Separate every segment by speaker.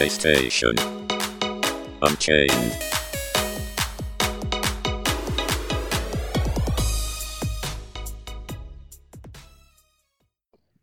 Speaker 1: PlayStation. Unchained.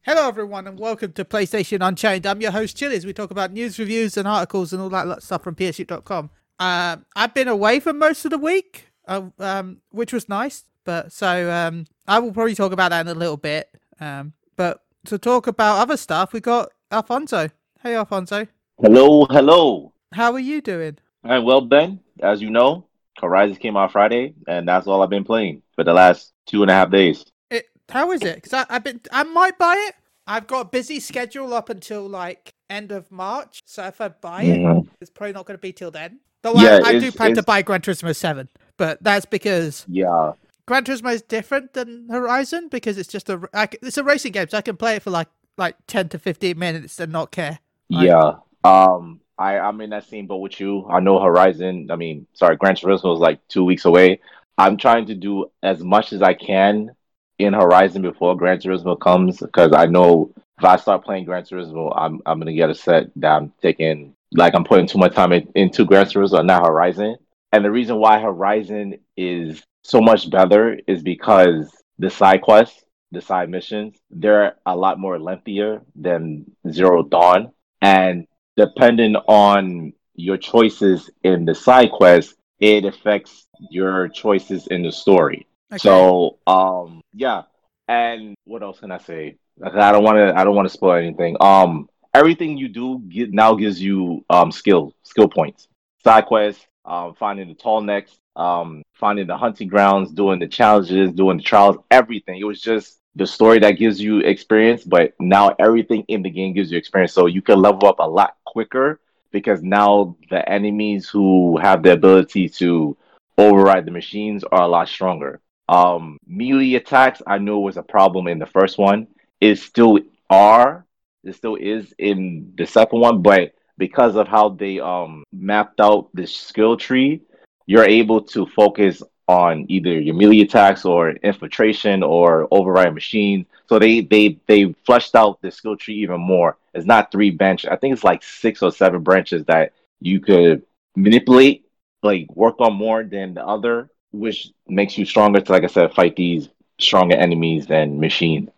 Speaker 2: Hello, everyone, and welcome to PlayStation Unchained. I'm your host, Chiliz. We talk about news, reviews, and articles and all that stuff from PSU.com. Um, I've been away for most of the week, uh, um, which was nice. But so um, I will probably talk about that in a little bit. Um, but to talk about other stuff, we got Alfonso. Hey, Alfonso.
Speaker 3: Hello, hello.
Speaker 2: How are you doing?
Speaker 3: All right, well, Ben, as you know, Horizon came out Friday, and that's all I've been playing for the last two and a half days.
Speaker 2: It, how is it? Because I've been, I might buy it. I've got a busy schedule up until like end of March. So if I buy it,
Speaker 3: Mhm.
Speaker 2: it's probably not going to be till then. Though
Speaker 3: Yeah,
Speaker 2: I, I do plan to buy Gran Turismo 7, but that's because
Speaker 3: Yeah,
Speaker 2: Gran Turismo is different than Horizon because it's just a I it's a racing game, so I can play it for like like 10 to 15 minutes and not care. Like-
Speaker 3: yeah. Um, I I'm in that same boat with you. I know Horizon. I mean, sorry, Gran Turismo is like two weeks away. I'm trying to do as much as I can in Horizon before Gran Turismo comes because I know if I start playing Gran Turismo, I'm I'm gonna get a set that I'm taking like I'm putting too much time in, into Gran Turismo not Horizon. And the reason why Horizon is so much better is because the side quests, the side missions, they're a lot more lengthier than Zero Dawn. And depending on your choices in the side quest, it affects your choices in the story.
Speaker 2: Okay.
Speaker 3: So, um, yeah. And what else can I say? I don't want to. I don't want to spoil anything. Um, everything you do get, now gives you um skill skill points. Side quests, um, finding the tall necks, um, finding the hunting grounds, doing the challenges, doing the trials, everything. It was just the story that gives you experience, but now everything in the game gives you experience. So you can level up a lot quicker because now the enemies who have the ability to override the machines are a lot stronger. Um, melee attacks, I know was a problem in the first one. It still are. It still is in the second one, but because of how they um mapped out the skill tree, you're able to focus on either your melee attacks or infiltration or override machines. So they they they fleshed out the skill tree even more. It's not three bench. I think it's like six or seven branches that you could manipulate, like work on more than the other, which makes you stronger to, like I said, fight these stronger enemies than machines.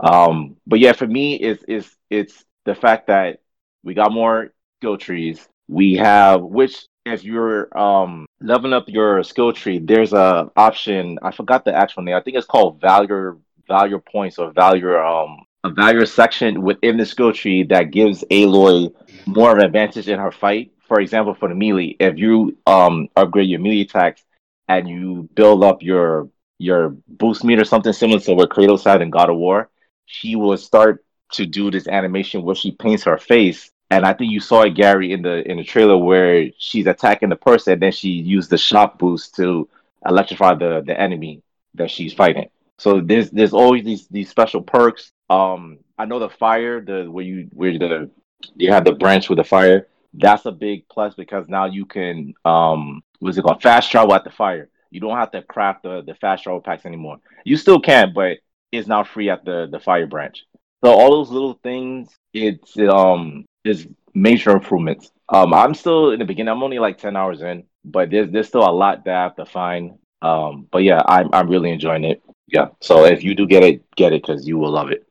Speaker 3: Um, but yeah, for me, it's it's it's the fact that we got more skill trees. We have which if you're um leveling up your skill tree, there's a option. I forgot the actual name. I think it's called value value points or value um a value section within the skill tree that gives Aloy more of an advantage in her fight. For example, for the melee, if you um upgrade your melee attacks and you build up your your boost meter, something similar to what Kratos had in God of War, she will start to do this animation where she paints her face. And I think you saw it, Gary, in the in the trailer where she's attacking the person, and then she used the shock boost to electrify the the enemy that she's fighting. So there's there's always these these special perks. Um, I know the fire, the where you where the you have the branch with the fire. That's a big plus because now you can um what's it called fast travel at the fire. You don't have to craft the the fast travel packs anymore. You still can, but it's now free at the the fire branch. So all those little things, it's um is major improvements. Um, I'm still in the beginning. I'm only like ten hours in, but there's there's still a lot that I have to find. Um, but yeah, I'm I'm really enjoying it. Yeah. So if you do get it, get it because you will love it.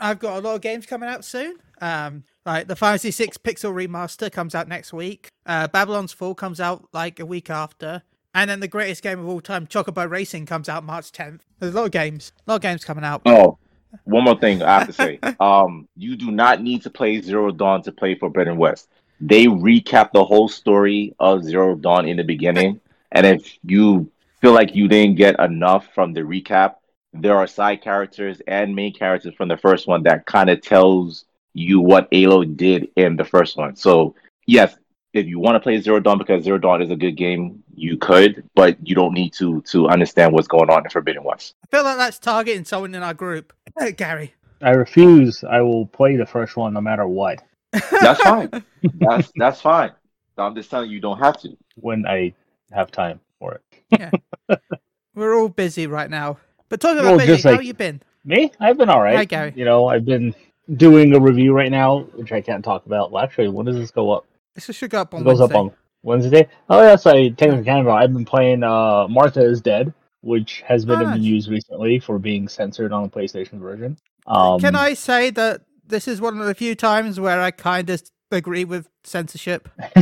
Speaker 2: I've got a lot of games coming out soon. Um, like the Final Fantasy Six Pixel Remaster comes out next week. Uh, Babylon's Fall comes out like a week after, and then the greatest game of all time, Chocobo Racing, comes out March 10th. There's a lot of games, a lot of games coming out.
Speaker 3: Oh, one more thing I have to say. um, you do not need to play Zero Dawn to play Forbidden West. They recap the whole story of Zero Dawn in the beginning, and if you feel like you didn't get enough from the recap, there are side characters and main characters from the first one that kind of tells you what Aloy did in the first one. So yes, if you want to play Zero Dawn because Zero Dawn is a good game, you could, but you don't need to to understand what's going on in Forbidden West.
Speaker 2: I feel like that's targeting someone in our group. Hey, Gary.
Speaker 4: I refuse. I will play the first one no matter what
Speaker 3: That's fine. that's that's fine. I'm just telling you, you don't have to.
Speaker 4: when I have time for it. Yeah.
Speaker 2: We're all busy right now. But talking about
Speaker 4: Well,
Speaker 2: busy,
Speaker 4: just
Speaker 2: how
Speaker 4: like-
Speaker 2: you been?
Speaker 4: Me, I've been all right.
Speaker 2: Hi, Gary.
Speaker 4: You know, I've been doing a review right now, which I can't talk about. Well, actually, when does this go up?
Speaker 2: This should go up on
Speaker 4: It goes
Speaker 2: Wednesday.
Speaker 4: up on Wednesday. Oh yes, I technically can. but I've been playing uh, Martha is Dead, which has been
Speaker 2: Oh,
Speaker 4: in the news recently for being censored on the PlayStation version. Um,
Speaker 2: Can I say that this is one of the few times where I kind of agree with censorship?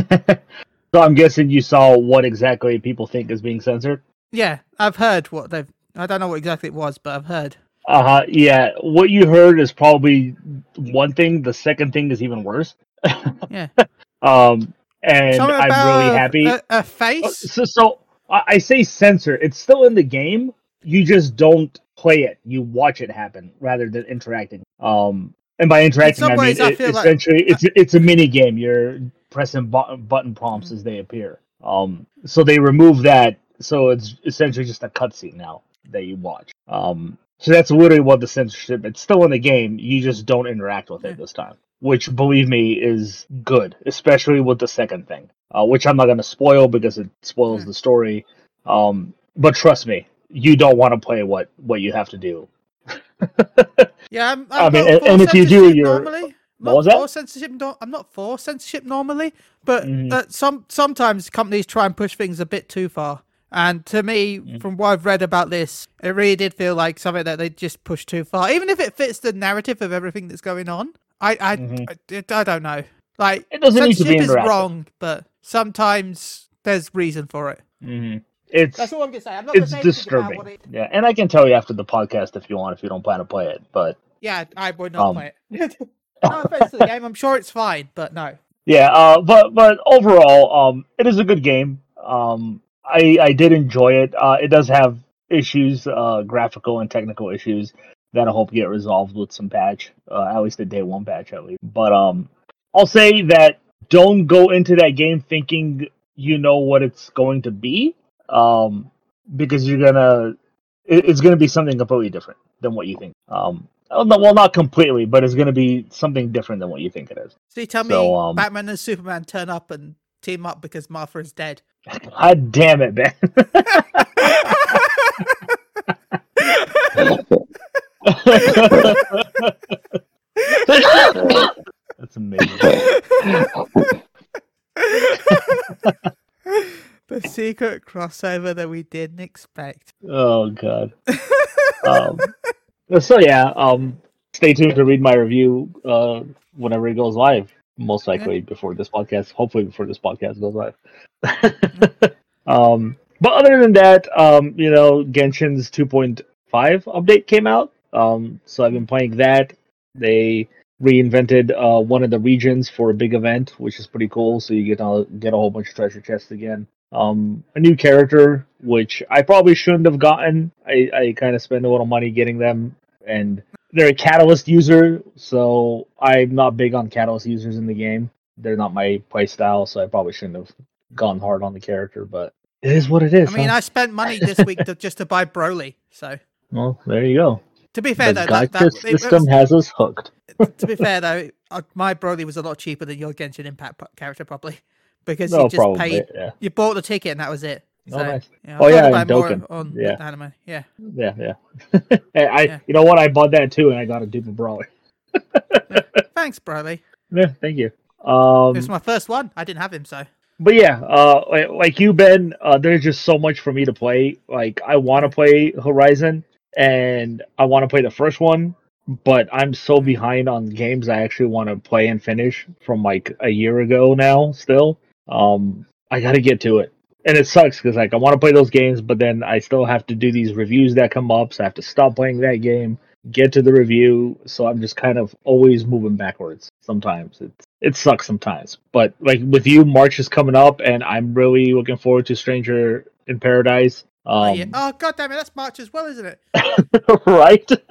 Speaker 4: so I'm guessing you saw what exactly people think is being censored.
Speaker 2: Yeah, I've heard what they've. I don't know what exactly it was, but I've heard.
Speaker 4: Uh huh. Yeah, what you heard is probably one thing. The second thing is even worse.
Speaker 2: Yeah.
Speaker 4: Um, and
Speaker 2: Something
Speaker 4: I'm really
Speaker 2: a-
Speaker 4: happy.
Speaker 2: A, a
Speaker 4: Uh,
Speaker 2: face.
Speaker 4: So, so I, say censor. It's still in the game. You just don't play it. You watch it happen rather than interacting. Um, and by interacting,
Speaker 2: some
Speaker 4: I mean
Speaker 2: I
Speaker 4: it-
Speaker 2: feel like-
Speaker 4: essentially it's it's a mini game. You're pressing button button prompts as they appear. Um, so they remove that. So it's essentially just a cutscene now that you watch. Um, so that's literally what the censorship. It's still in the game. You just don't interact with it this time, which believe me is good, especially with the second thing, uh, which I'm not going to spoil because it spoils
Speaker 2: Yeah.
Speaker 4: the story. Um, but trust me, you don't want to play what what you have to do.
Speaker 2: Yeah, I'm,
Speaker 4: I
Speaker 2: I'm
Speaker 4: mean,
Speaker 2: not
Speaker 4: and- and if you do, you're-
Speaker 2: normally.
Speaker 4: What was that?
Speaker 2: For censorship, no- I'm not for censorship normally, but
Speaker 4: Mhm.
Speaker 2: uh, some sometimes companies try and push things a bit too far. And to me,
Speaker 4: Mm.
Speaker 2: from what I've read about this, it really did feel like something that they just pushed too far. Even if it fits the narrative of everything that's going on, I I,
Speaker 4: Mhm.
Speaker 2: I, I don't know. Like
Speaker 4: It doesn't need to be
Speaker 2: censorship is wrong, but sometimes there's reason for it.
Speaker 4: hmm It's
Speaker 2: That's all I'm gonna say. I'm not
Speaker 4: it's
Speaker 2: gonna say anything about
Speaker 4: disturbing.
Speaker 2: what it.
Speaker 4: Yeah, and I can tell you after the podcast if you want, if you don't plan to play it. But
Speaker 2: Yeah, I would not
Speaker 4: Um,
Speaker 2: play it. no offense to the game, I'm sure it's fine, but no.
Speaker 4: yeah, uh, but but overall, um, it is a good game. Um, I I did enjoy it. Uh, it does have issues, uh, graphical and technical issues that I hope get resolved with some patch. Uh, at least the day one patch, at least. But um, I'll say that don't go into that game thinking you know what it's going to be. Um, because you're gonna it, it's gonna be something completely different than what you think. Um, well, not completely, but it's gonna be something different than what you think it is.
Speaker 2: So you tell me
Speaker 4: So, um,
Speaker 2: Batman and Superman turn up and team up because Martha is dead.
Speaker 4: God damn it, man! That's amazing.
Speaker 2: the secret crossover that we didn't expect.
Speaker 4: Oh god. um, so yeah, um, stay tuned to read my review uh, whenever it goes live. Most likely before this podcast. Hopefully before this podcast goes live. um, but other than that, um, you know, Genshin's 2.5 update came out. Um, so I've been playing that. They reinvented uh, one of the regions for a big event, which is pretty cool. So you get a, get a whole bunch of treasure chests again. Um, a new character, which I probably shouldn't have gotten. I, I kind of spent a little money getting them, and they're a Catalyst user, so I'm not big on Catalyst users in the game. They're not my play style, so I probably shouldn't have gone hard on the character. But it is what it is.
Speaker 2: I mean,
Speaker 4: huh?
Speaker 2: I spent money this week to, just to buy Broly. So
Speaker 4: well, there you go.
Speaker 2: To be fair
Speaker 4: the
Speaker 2: though, that, that,
Speaker 4: system
Speaker 2: was-
Speaker 4: has us hooked.
Speaker 2: to be fair though, uh, my Broly was a lot cheaper than your Genshin Impact character probably because
Speaker 4: No
Speaker 2: you just
Speaker 4: problem.
Speaker 2: paid.
Speaker 4: Yeah,
Speaker 2: You bought the ticket and that was it.
Speaker 4: Oh,
Speaker 2: So,
Speaker 4: nice.
Speaker 2: yeah,
Speaker 4: Oh,
Speaker 2: I'll
Speaker 4: yeah, and
Speaker 2: more
Speaker 4: Dokkan.
Speaker 2: on
Speaker 4: Yeah.
Speaker 2: anime. Yeah.
Speaker 4: yeah, yeah. Hey, I,
Speaker 2: Yeah.
Speaker 4: you know what? I bought that too, and I got a dupe of Broly.
Speaker 2: Thanks, Broly.
Speaker 4: Yeah, thank you. Um,
Speaker 2: It was my first one. I didn't have him, so
Speaker 4: but yeah, uh, like, like you, Ben, uh, there's just so much for me to play. Like, I want to play Horizon, and I want to play the first one, but I'm so behind on games I actually want to play and finish from like a year ago now. Still, um, I got to get to it, and it sucks because like I want to play those games, but then I still have to do these reviews that come up, so I have to stop playing that game, get to the review. So I'm just kind of always moving backwards. Sometimes it's it sucks sometimes, but like with you, March is coming up, and I'm really looking forward to Stranger in Paradise.
Speaker 2: Oh,
Speaker 4: Um,
Speaker 2: yeah. oh god damn it, that's March as well, isn't it?
Speaker 4: right?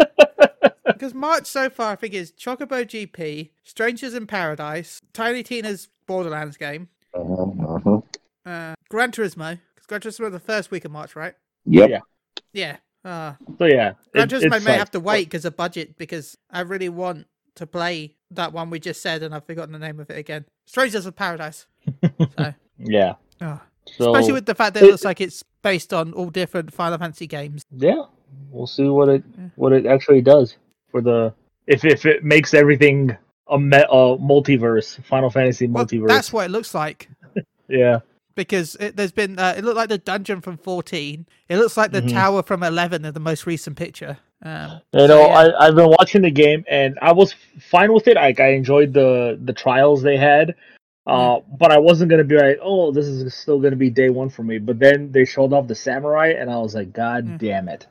Speaker 2: Because March so far, I think is Chocobo GP, Strangers in Paradise, Tiny Tina's Borderlands game,
Speaker 3: Uh-huh.
Speaker 2: uh, Gran Turismo. Because Gran Turismo the first week of March, right?
Speaker 3: Yep.
Speaker 4: Yeah.
Speaker 2: Yeah. Uh,
Speaker 4: so yeah,
Speaker 2: Gran
Speaker 4: it-
Speaker 2: Turismo may
Speaker 4: like-
Speaker 2: have to wait because of budget. Because I really want to play that one we just said, and I've forgotten the name of it again. Strangers of Paradise. So,
Speaker 4: Yeah.
Speaker 2: oh.
Speaker 4: So
Speaker 2: especially with the fact that it
Speaker 4: it-
Speaker 2: looks like it's based on all different Final Fantasy games.
Speaker 4: yeah, we'll see what it
Speaker 2: Yeah.
Speaker 4: what it actually does for the if if it makes everything a, me- a multiverse, Final Fantasy
Speaker 2: Well,
Speaker 4: multiverse.
Speaker 2: that's what it looks like.
Speaker 4: yeah.
Speaker 2: because it, there's been uh, it looked like the dungeon from 14 it looks like the
Speaker 4: Mhm.
Speaker 2: tower from 11 in the most recent picture um
Speaker 4: You
Speaker 2: so,
Speaker 4: know,
Speaker 2: yeah.
Speaker 4: I, I've been watching the game and I was fine with it. Like I enjoyed the the trials they had, uh, but I wasn't gonna be like, oh, this is still gonna be day one for me. But then they showed off the samurai, and I was like, God
Speaker 2: Mm.
Speaker 4: damn it!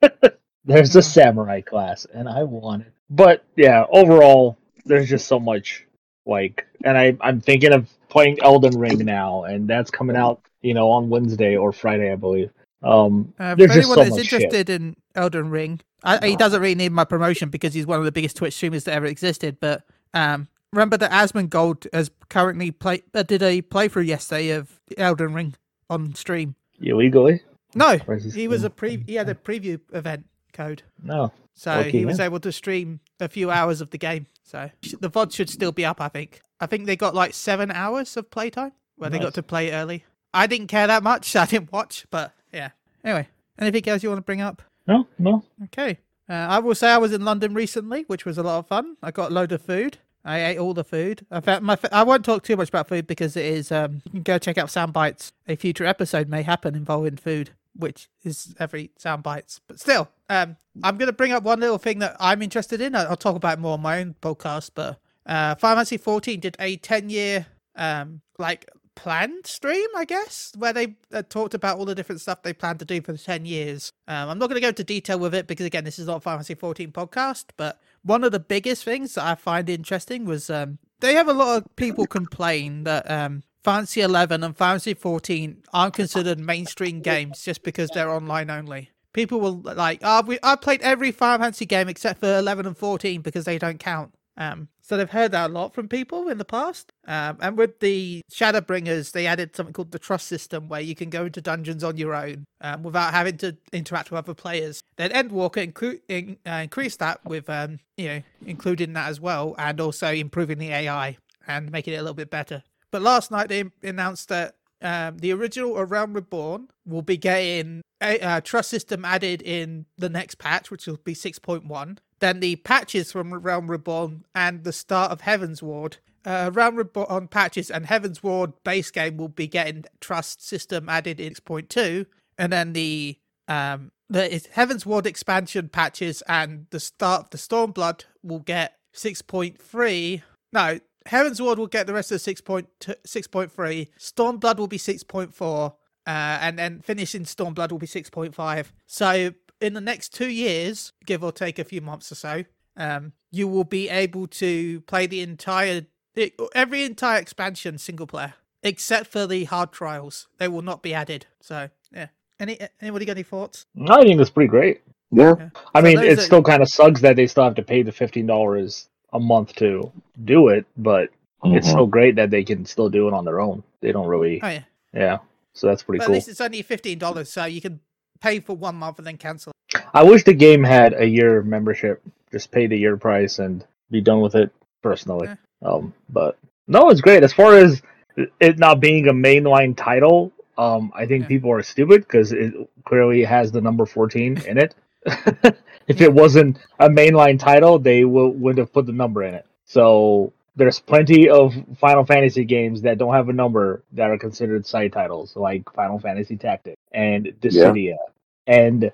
Speaker 4: There's a samurai class, and I want it. But yeah, overall, there's just so much like, and I I'm thinking of playing Elden Ring now, and that's coming out, you know, on Wednesday or Friday, I believe. Um,
Speaker 2: uh,
Speaker 4: there's
Speaker 2: for
Speaker 4: just
Speaker 2: anyone
Speaker 4: so
Speaker 2: that's
Speaker 4: much shit.
Speaker 2: interested in elden ring I, he doesn't really need my promotion because he's one of the biggest twitch streamers that ever existed but um remember that asmongold has currently play uh, did a playthrough yesterday of elden ring on stream
Speaker 4: illegally.
Speaker 2: no he was a pre he had a preview event code
Speaker 4: No.
Speaker 2: So
Speaker 4: Lucky
Speaker 2: he was able to stream a few hours of the game. So the VOD should still be up, I think. I think they got like seven hours of playtime where they got to play early. I didn't care that much, so I didn't watch, but yeah. Anyway, anything else you want to bring up?
Speaker 4: No, no.
Speaker 2: Okay. Uh, I will say I was in London recently, which was a lot of fun. I got a load of food. I ate all the food. I my. I won't talk too much about food because it is. Um, you can go check out Sound Bites. A future episode may happen involving food, which is every Sound Bites. But still, um, I'm going to bring up one little thing that I'm interested in. I'll talk about more on my own podcast. But uh, Final Fantasy 14 did a 10 year um like planned stream, I guess, where they uh, talked about all the different stuff they plan to do for the 10 years. Um, I'm not going to go into detail with it because, again, this is not a Final Fantasy 14 podcast, but one of the biggest things that I find interesting was um, they have a lot of people complain that um, Fantasy 11 and Fantasy 14 aren't considered mainstream games just because they're online only. People will like, oh, we, I played every Final Fantasy game except for 11 and 14 because they don't count. Um, so they've heard that a lot from people in the past. Um, and with the Shadowbringers, they added something called the trust system, where you can go into dungeons on your own um, without having to interact with other players. Then Endwalker inclu- in, uh, increased that with, um, you know, including that as well, and also improving the AI and making it a little bit better. But last night they announced that um, the original A Realm Reborn will be getting a uh, trust system added in the next patch, which will be 6.1. Then the patches from Realm Reborn and the start of Heavensward. Uh, Realm Reborn patches and Heavensward base game will be getting trust system added in 6.2. And then the um the Heavensward expansion patches and the start of the Stormblood will get 6.3. No, Heaven's Ward will get the rest of 6.2 6.3. Stormblood will be 6.4. Uh, and then finishing Stormblood will be 6.5. So in the next two years, give or take a few months or so, um, you will be able to play the entire, it, every entire expansion single player, except for the hard trials. They will not be added. So yeah. Any anybody got any thoughts?
Speaker 4: I think that's pretty great.
Speaker 3: Yeah.
Speaker 4: I
Speaker 2: So
Speaker 4: mean, it
Speaker 2: are-
Speaker 4: still kind of sucks that they still have to pay the fifteen dollars a month to do it, but it's
Speaker 3: Mhm.
Speaker 4: so great that they can still do it on their own. They don't really,
Speaker 2: Oh yeah.
Speaker 4: yeah. So that's pretty
Speaker 2: But
Speaker 4: cool.
Speaker 2: at least it's only fifteen dollars, so you can pay for one month and then cancel.
Speaker 4: I wish the game had a year membership. Just pay the year price and be done with it personally.
Speaker 2: Yeah.
Speaker 4: Um, but no, it's great. As far as it not being a mainline title, um, I think
Speaker 2: Yeah.
Speaker 4: people are stupid because it clearly has the number fourteen in it. if it wasn't a mainline title, they will, would have put the number in it. So there's plenty of Final Fantasy games that don't have a number that are considered side titles, like Final Fantasy Tactics and Dissidia and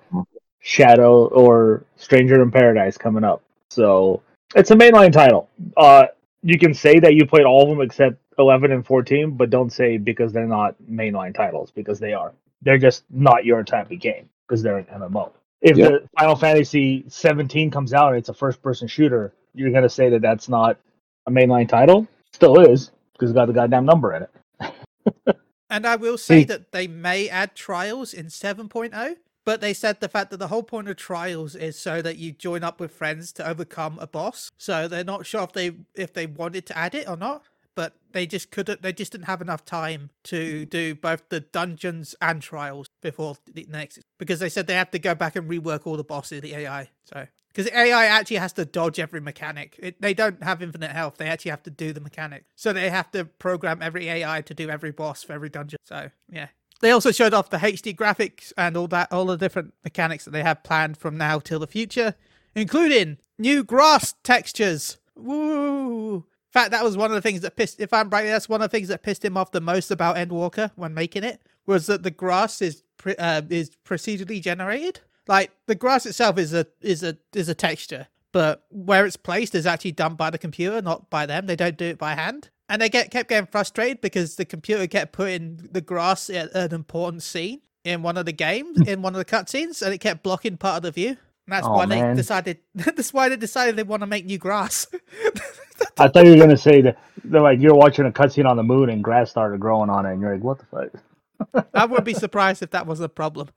Speaker 4: Shadow or Stranger in Paradise coming up. So it's a mainline title. Uh, you can say that you played all of them except 11 and 14, but don't say because they're not mainline titles because they are. They're just not your type of game because they're an MMO. If
Speaker 3: Yeah.
Speaker 4: the Final Fantasy 17 comes out and it's a first-person shooter, you're gonna say that that's not a mainline title. Still is because it's got the goddamn number in it.
Speaker 2: And I will say
Speaker 4: Hey.
Speaker 2: that they may add trials in 7.0, but they said the fact that the whole point of trials is so that you join up with friends to overcome a boss. So they're not sure if they if they wanted to add it or not, but they just couldn't they just didn't have enough time to do both the dungeons and trials before the next because they said they had to go back and rework all the bosses the AI. So because AI actually has to dodge every mechanic. It, they don't have infinite health. They actually have to do the mechanic. So they have to program every AI to do every boss for every dungeon. So yeah. They also showed off the HD graphics and all that, all the different mechanics that they have planned from now till the future, including new grass textures. Woo! In fact, that was one of the things that pissed. If I'm right, that's one of the things that pissed him off the most about Endwalker when making it was that the grass is pre- uh, is procedurally generated. Like the grass itself is a is a is a texture, but where it's placed is actually done by the computer, not by them. They don't do it by hand, and they get kept getting frustrated because the computer kept putting the grass at an important scene in one of the games, in one of the cutscenes, and it kept blocking part of the view. And that's
Speaker 4: Oh,
Speaker 2: why
Speaker 4: man.
Speaker 2: they decided. That's why they decided they want to make new grass.
Speaker 4: I thought you were gonna say that they're like you're watching a cutscene on the moon and grass started growing on it, and you're like, what the fuck?
Speaker 2: I wouldn't be surprised if that was a problem.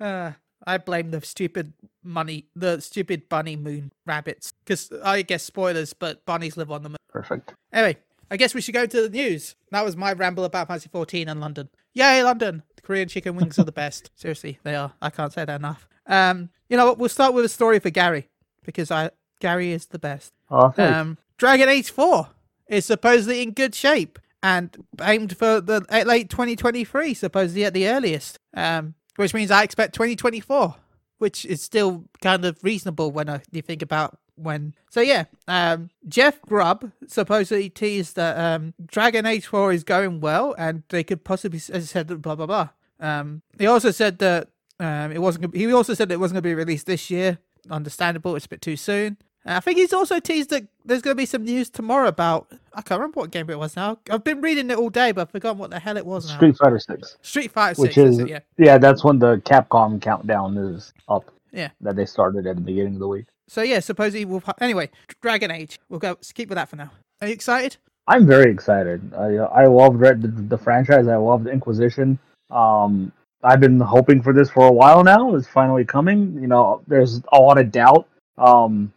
Speaker 2: uh, I blame the stupid money, the stupid bunny moon rabbits. Because I guess spoilers, but bunnies live on the moon.
Speaker 4: Perfect.
Speaker 2: Anyway, I guess we should go to the news. That was my ramble about Fantasy 14 and London. Yay, London! The Korean chicken wings are the best. Seriously, they are. I can't say that enough. Um, you know what? We'll start with a story for Gary because I Gary is the best.
Speaker 4: Oh, thanks.
Speaker 2: Um, Dragon Age 4 is supposedly in good shape and aimed for the late 2023, supposedly at the earliest. Um, which means I expect 2024, which is still kind of reasonable when I, you think about when. So yeah, um, Jeff Grubb supposedly teased that um, Dragon Age 4 is going well and they could possibly, as said, blah blah blah. Um, he also said that um, it wasn't. He also said it wasn't going to be released this year. Understandable, it's a bit too soon. And I think he's also teased that there's going to be some news tomorrow about. I can't remember what game it was now. I've been reading it all day, but I've forgotten what the hell it was now.
Speaker 4: Street Fighter Six,
Speaker 2: Street Fighter
Speaker 4: which
Speaker 2: 6,
Speaker 4: is
Speaker 2: it? yeah.
Speaker 4: yeah, that's when the Capcom countdown is up.
Speaker 2: Yeah.
Speaker 4: that they started at the beginning of the week.
Speaker 2: So yeah, supposedly we'll. ha- Anyway, Dragon Age. We'll go. Keep with that for now. Are you excited?
Speaker 4: I'm very excited. I I love Red, the, the franchise. I love the Inquisition. Um, I've been hoping for this for a while now. It's finally coming. You know, there's a lot of doubt um,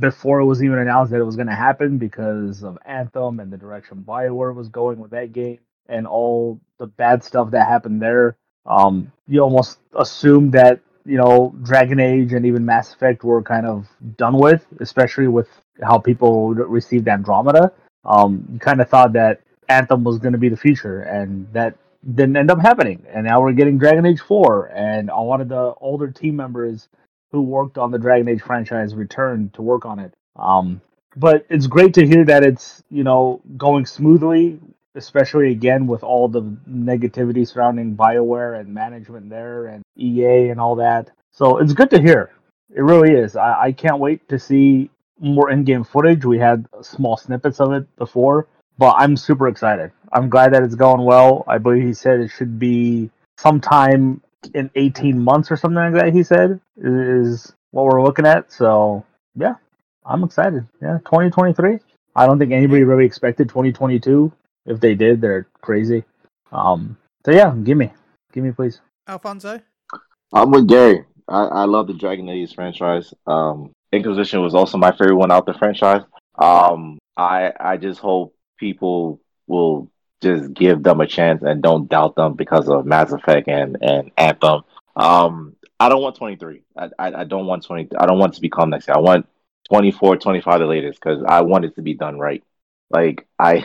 Speaker 4: before it was even announced that it was going to happen because of Anthem and the direction Bioware was going with that game and all the bad stuff that happened there. Um, you almost assume that you know Dragon Age and even Mass Effect were kind of done with, especially with how people received Andromeda um, you kind of thought that Anthem was going to be the future, and that didn't end up happening. And now we're getting Dragon Age 4, and a lot of the older team members who worked on the Dragon Age franchise returned to work on it. Um, but it's great to hear that it's you know going smoothly, especially again with all the negativity surrounding Bioware and management there and EA and all that. So it's good to hear. It really is. I, I can't wait to see more in-game footage. We had small snippets of it before, but I'm super excited. I'm glad that it's going well. I believe he said it should be sometime in 18 months or something like that. He said is what we're looking at. So yeah, I'm excited. Yeah, 2023. I don't think anybody really expected 2022. If they did, they're crazy. Um. So yeah, give me, give me, please.
Speaker 2: Alfonso?
Speaker 3: I'm with Gary. I, I love the Dragon Age franchise. Um, Inquisition was also my favorite one out the franchise. Um, I I just hope people will just give them a chance and don't doubt them because of Mass Effect and and Anthem. Um, I don't want 23. I, I I don't want 20. I don't want it to become next year. I want 24, 25 the latest because I want it to be done right. Like I,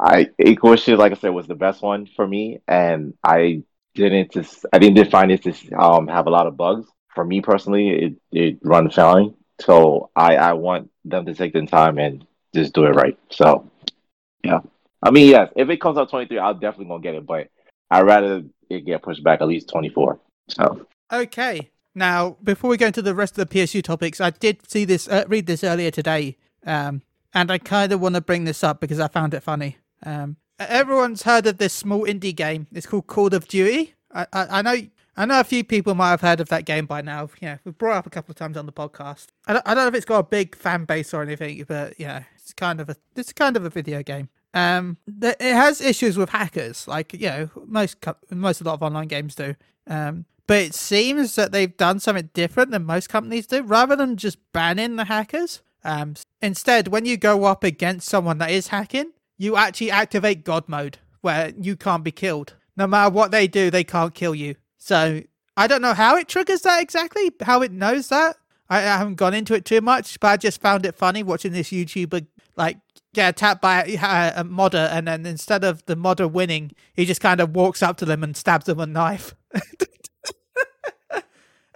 Speaker 3: I Inquisition, like I said, was the best one for me, and I didn't just I didn't find it to um have a lot of bugs. For me personally, it it runs fine. So I I want them to take their time and just do it right. So yeah, I mean yes, if it comes out twenty three, I'll definitely gonna get it, but I'd rather it get pushed back at least twenty four. So
Speaker 2: Okay. Now, before we go into the rest of the PSU topics, I did see this, uh, read this earlier today, um, and I kind of want to bring this up because I found it funny. Um, everyone's heard of this small indie game. It's called Call of Duty. I, I, I know, I know a few people might have heard of that game by now. Yeah, we've brought up a couple of times on the podcast. I don't, I don't know if it's got a big fan base or anything, but yeah, it's kind of a, it's kind of a video game. Um, it has issues with hackers, like you know most most a lot of online games do. Um, but it seems that they've done something different than most companies do. Rather than just banning the hackers, um, instead, when you go up against someone that is hacking, you actually activate God mode, where you can't be killed. No matter what they do, they can't kill you. So I don't know how it triggers that exactly, how it knows that. I, I haven't gone into it too much, but I just found it funny watching this YouTuber like get attacked by a, a modder, and then instead of the modder winning, he just kind of walks up to them and stabs them with a knife.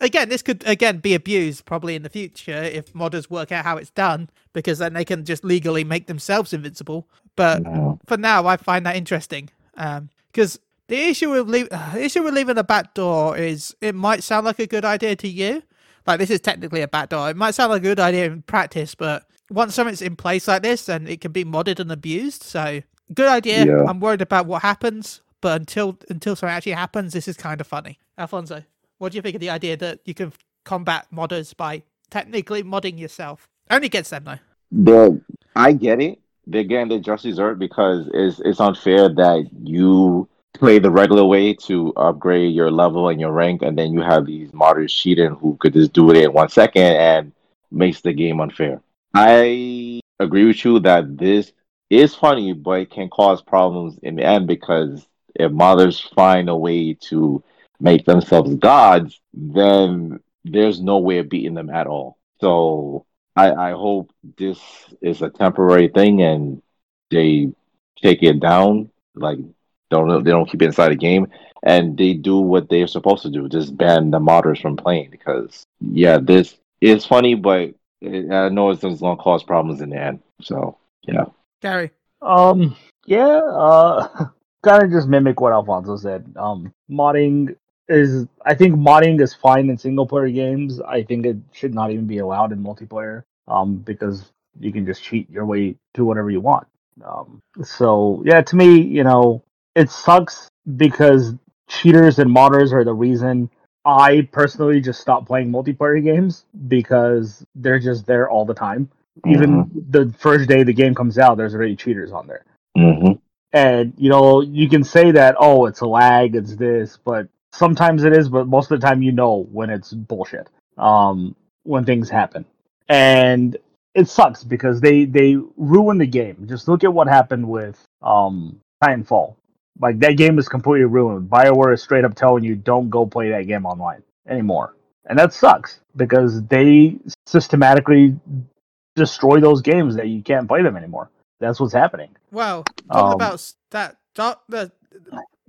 Speaker 2: again, this could again be abused probably in the future if modders work out how it's done, because then they can just legally make themselves invincible. But
Speaker 3: No.
Speaker 2: for now, I find that interesting because the issue with leave, uh, the issue with leaving a back door is it might sound like a good idea to you. Like this is technically a back door. It might sound like a good idea in practice, but once something's in place like this, then it can be modded and abused. So good idea.
Speaker 3: Yeah.
Speaker 2: I'm worried about what happens, but until until something actually happens, this is kind of funny. Alfonso, what do you think of the idea that you can combat modders by technically modding yourself? Only against them though.
Speaker 3: The I get it. They're getting their just dessert because it's it's unfair that you play the regular way to upgrade your level and your rank, and then you have these modders cheating who could just do it in one second and makes the game unfair. I agree with you that this is funny, but it can cause problems in the end because if modders find a way to make themselves gods, then there's no way of beating them at all. So I, I hope this is a temporary thing and they take it down, like don't they don't keep it inside the game, and they do what they're supposed to do, just ban the modders from playing. Because yeah, this is funny, but it, I know it's just gonna cause problems in the end. So yeah,
Speaker 2: Gary.
Speaker 4: Um, yeah, uh, kind of just mimic what Alfonso said. Um, modding is, I think modding is fine in single player games. I think it should not even be allowed in multiplayer. Um, because you can just cheat your way to whatever you want. Um, so yeah, to me, you know, it sucks because cheaters and modders are the reason I personally just stopped playing multiplayer games because they're just there all the time. Even the first day the game comes out, there's already cheaters on there.
Speaker 3: hmm
Speaker 4: And you know, you can say that, oh, it's a lag, it's this, but sometimes it is, but most of the time you know when it's bullshit. Um, when things happen. And it sucks because they they ruin the game. Just look at what happened with um Titanfall. Like that game is completely ruined. BioWare is straight up telling you don't go play that game online anymore. And that sucks because they systematically destroy those games that you can't play them anymore. That's what's happening.
Speaker 2: Well, talking
Speaker 4: Um,
Speaker 2: about that, the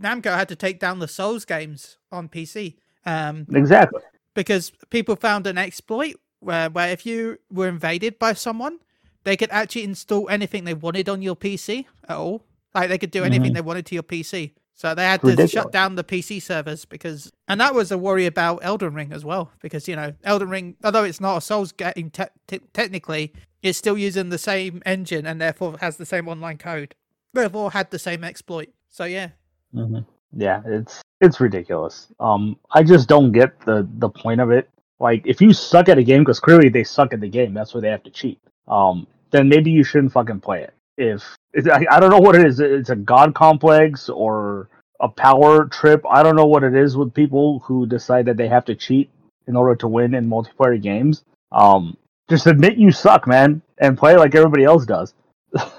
Speaker 2: Namco had to take down the Souls games on PC. Um,
Speaker 4: Exactly.
Speaker 2: because people found an exploit where, where if you were invaded by someone, they could actually install anything they wanted on your PC at all. Like they could do anything
Speaker 4: Mhm.
Speaker 2: they wanted to your PC. So they had to
Speaker 4: Ridiculous.
Speaker 2: shut down the PC servers because, and that was a worry about Elden Ring as well. Because you know, Elden Ring, although it's not a Souls game te- te- technically, it's still using the same engine and therefore has the same online code. Therefore, had the same exploit. So yeah,
Speaker 4: hmm Yeah, it's it's ridiculous. Um, I just don't get the the point of it. Like, if you suck at a game, because clearly they suck at the game, that's why they have to cheat. Um, then maybe you shouldn't fucking play it. If I, I don't know what it is, it's a god complex or a power trip. I don't know what it is with people who decide that they have to cheat in order to win in multiplayer games. Um, just admit you suck, man, and play like everybody else does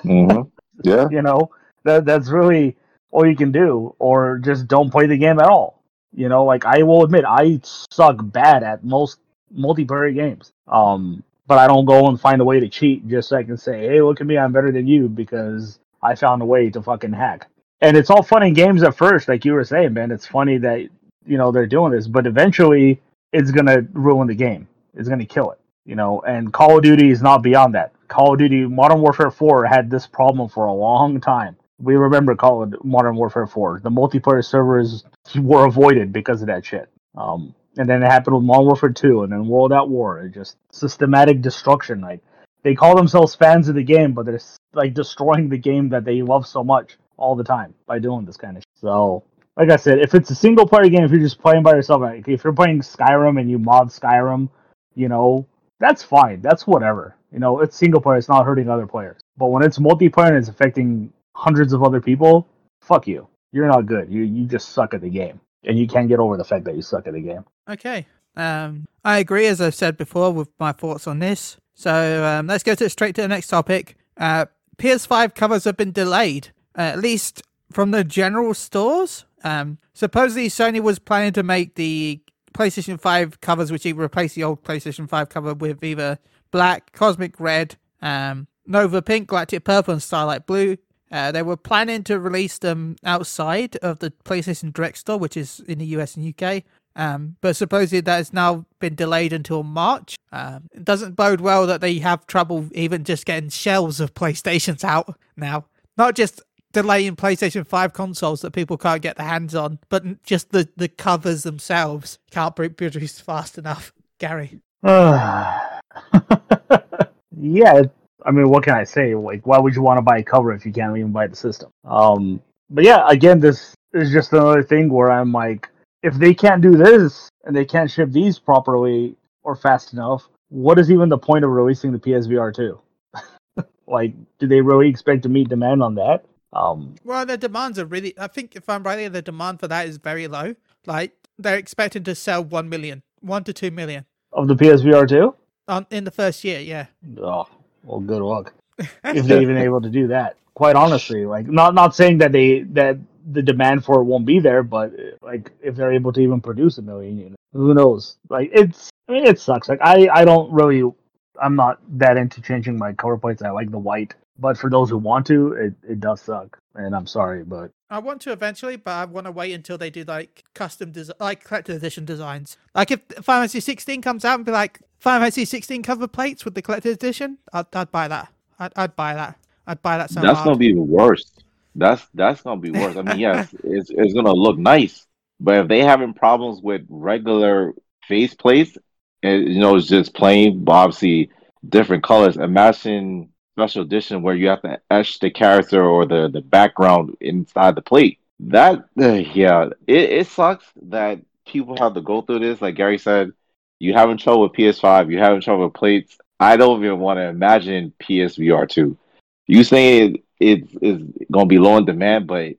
Speaker 3: hmm yeah,
Speaker 4: you know that that's really all you can do or just don't play the game at all. You know like i will admit i suck bad at most multiplayer games. Um but i don't go and find a way to cheat just so i can say hey look at me i'm better than you because i found a way to fucking hack. And it's all fun and games at first like you were saying man. It's funny that you know they're doing this but eventually it's gonna ruin the game. It's gonna kill it you know? And call of duty is not beyond that. Call of duty modern warfare 4 had this problem for a long time we remember call of modern warfare 4 the multiplayer servers were avoided because of that shit um and then it happened with modern warfare 2 and then world at war it just systematic destruction like they call themselves fans of the game but they're like destroying the game that they love so much all the time by doing this kind of shit. so like I said, if it's a single player game, if you're just playing by yourself, like if you're playing Skyrim and you mod Skyrim, you know, that's fine. That's whatever. You know, it's single player, it's not hurting other players. But when it's multiplayer and it's affecting hundreds of other people, fuck you. You're not good. You you just suck at the game. And you can't get over the fact that you suck at the game.
Speaker 2: Okay. Um, I agree, as I've said before, with my thoughts on this. So um, let's go to straight to the next topic. Uh, PS5 covers have been delayed, uh, at least from the general stores. Um, supposedly, Sony was planning to make the PlayStation 5 covers, which either replace the old PlayStation 5 cover with either black, cosmic red, um, Nova pink, galactic purple, and starlight blue. Uh, they were planning to release them outside of the PlayStation Direct store, which is in the US and UK. Um, but supposedly that has now been delayed until March. Um, it doesn't bode well that they have trouble even just getting shelves of PlayStations out now. Not just delaying PlayStation 5 consoles that people can't get their hands on, but just the, the covers themselves can't be produced fast enough. Gary.
Speaker 4: yeah, I mean, what can I say? Like, why would you want to buy a cover if you can't even buy the system? Um, but yeah, again, this is just another thing where I'm like, if they can't do this and they can't ship these properly or fast enough, what is even the point of releasing the PSVR 2? like, do they really expect to meet demand on that? Um,
Speaker 2: Well, the demands are really. I think if I'm right, the demand for that is very low. Like they're expecting to sell one million, one to two million
Speaker 4: of the PSVR 2?
Speaker 2: on in the first year. Yeah.
Speaker 4: Oh, well, good luck. if they're even able to do that. Quite honestly, like not not saying that they that the demand for it won't be there, but like if they're able to even produce a million units, who knows? Like it's I mean it sucks. Like I I don't really I'm not that into changing my color plates. I like the white, but for those who want to, it it does suck. And I'm sorry, but
Speaker 2: I want to eventually, but I want to wait until they do like custom design, like collector edition designs. Like if Final Fantasy 16 comes out and be like Final Fantasy 16 cover plates with the collector edition, I'd, I'd buy that. I'd, I'd buy that. I'd buy that so
Speaker 3: that's
Speaker 2: hard.
Speaker 3: gonna be worse. That's that's gonna be worse. I mean, yes, it's it's gonna look nice, but if they having problems with regular face plates, and you know, it's just plain, but obviously different colors. Imagine special edition where you have to etch the character or the the background inside the plate. That uh, yeah, it, it sucks that people have to go through this. Like Gary said, you having trouble with PS5, you having trouble with plates. I don't even want to imagine PSVR two you saying it is going to be low in demand, but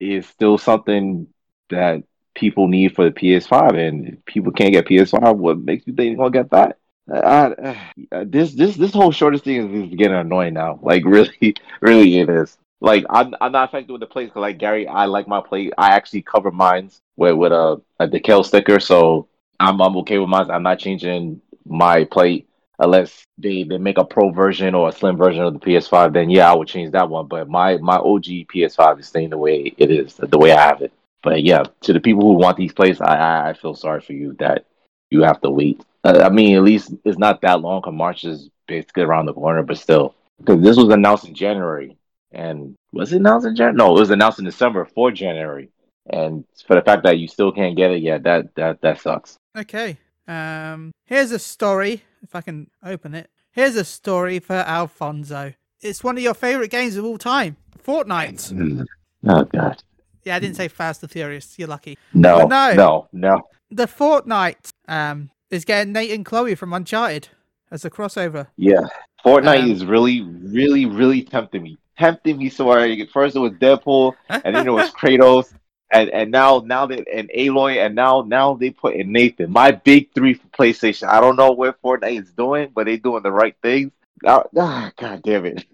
Speaker 3: it's still something that people need for the PS5, and people can't get PS5, what makes you think they're going to get that? I, I, this this this whole shortage thing is, is getting annoying now. Like really, really, it is. Like I'm I'm not affected with the plates because like Gary, I like my plate. I actually cover mines with with a a decal sticker, so I'm I'm okay with mine. I'm not changing my plate unless they, they make a pro version or a slim version of the PS5, then yeah, I would change that one. But my my OG PS5 is staying the way it is, the way I have it. But yeah, to the people who want these plates, I, I feel sorry for you that you have to wait. Uh, I mean, at least it's not that long. Cause March is basically around the corner, but still, because this was announced in January, and was it announced in January? No, it was announced in December for January. And for the fact that you still can't get it yet, that that that sucks.
Speaker 2: Okay. Um, here's a story. If I can open it. Here's a story for Alfonso. It's one of your favorite games of all time. Fortnite.
Speaker 3: Mm. Oh god,
Speaker 2: Yeah, I didn't say Fast and Furious. You're lucky.
Speaker 3: no,
Speaker 2: But no.
Speaker 3: no, no.
Speaker 2: The Fortnite um is getting Nate and Chloe from Uncharted as a crossover.
Speaker 3: Yeah, Fortnite
Speaker 2: Um,
Speaker 3: is really, really, really tempting me. Tempting me so hard. First it was Deadpool, and then it was Kratos, and and now now that and Aloy, and now now they put in Nathan. My big three for PlayStation. I don't know what Fortnite is doing, but they're doing the right things. Ah, ah, God damn it!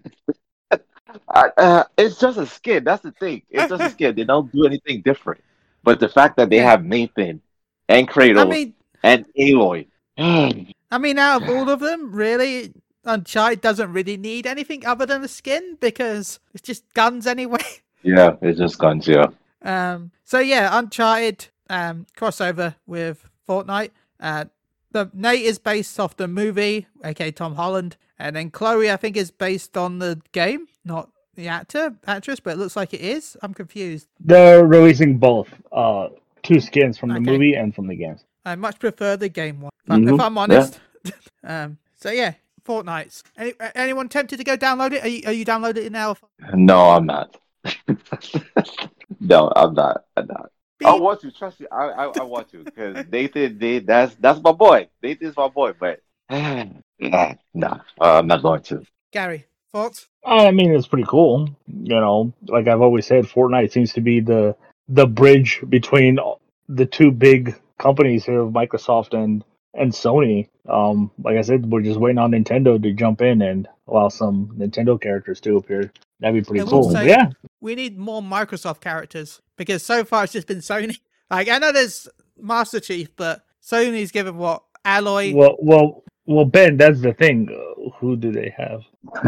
Speaker 3: I, uh, it's just a skin. That's the thing. It's just a skin. They don't do anything different. But the fact that they have Nathan and Kratos
Speaker 2: I mean,
Speaker 3: and Aloy.
Speaker 2: I mean, out of all of them, really, Uncharted doesn't really need anything other than a skin because it's just guns anyway.
Speaker 3: yeah, it's just guns. Yeah.
Speaker 2: Um, so yeah, Uncharted um, crossover with Fortnite. Uh, the Nate is based off the movie, aka Tom Holland, and then Chloe, I think, is based on the game, not the actor, actress, but it looks like it is. I'm confused.
Speaker 4: they're releasing both uh two skins from the
Speaker 2: Okay.
Speaker 4: movie and from the games.
Speaker 2: I much prefer the game one, if, I-
Speaker 3: Mhm,
Speaker 2: if I'm
Speaker 3: yeah.
Speaker 2: honest. um, so yeah, Fortnite. Any, anyone tempted to go download it? Are you, are you downloading it now?
Speaker 3: No, I'm not. no, I'm not. I'm not. I want to trust you. I I, I want to because Nathan, they, that's that's my boy. Nathan's my boy, but nah, nah, uh, I'm not going to.
Speaker 2: Gary, thoughts?
Speaker 4: I mean, it's pretty cool. You know, like I've always said, Fortnite seems to be the the bridge between the two big companies here, of Microsoft and and Sony. Um, like I said, we're just waiting on Nintendo to jump in and allow some Nintendo characters to appear. That'd be pretty
Speaker 2: I will
Speaker 4: cool.
Speaker 2: say-
Speaker 4: yeah,
Speaker 2: we need more Microsoft characters because so far it's just been Sony. Like I know there's Master Chief, but Sony's given what Aloy,
Speaker 4: well, well, well, Ben, that's the thing. Uh, who do they have?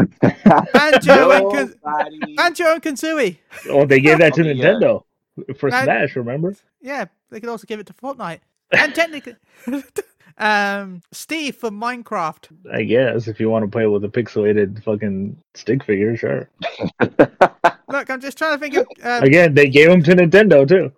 Speaker 2: Banjo, and Kaz-
Speaker 3: Nobody.
Speaker 2: Banjo and
Speaker 4: Oh, they gave that to
Speaker 3: Okay, yeah.
Speaker 4: Nintendo for
Speaker 2: Right.
Speaker 4: Smash. Remember?
Speaker 2: Yeah, they could also give it to Fortnite. and technically, um, Steve for Minecraft.
Speaker 4: I guess if you want to play with a pixelated fucking stick figure, sure.
Speaker 2: Look, I'm just trying to think of um,
Speaker 4: Again, they gave them to Nintendo too,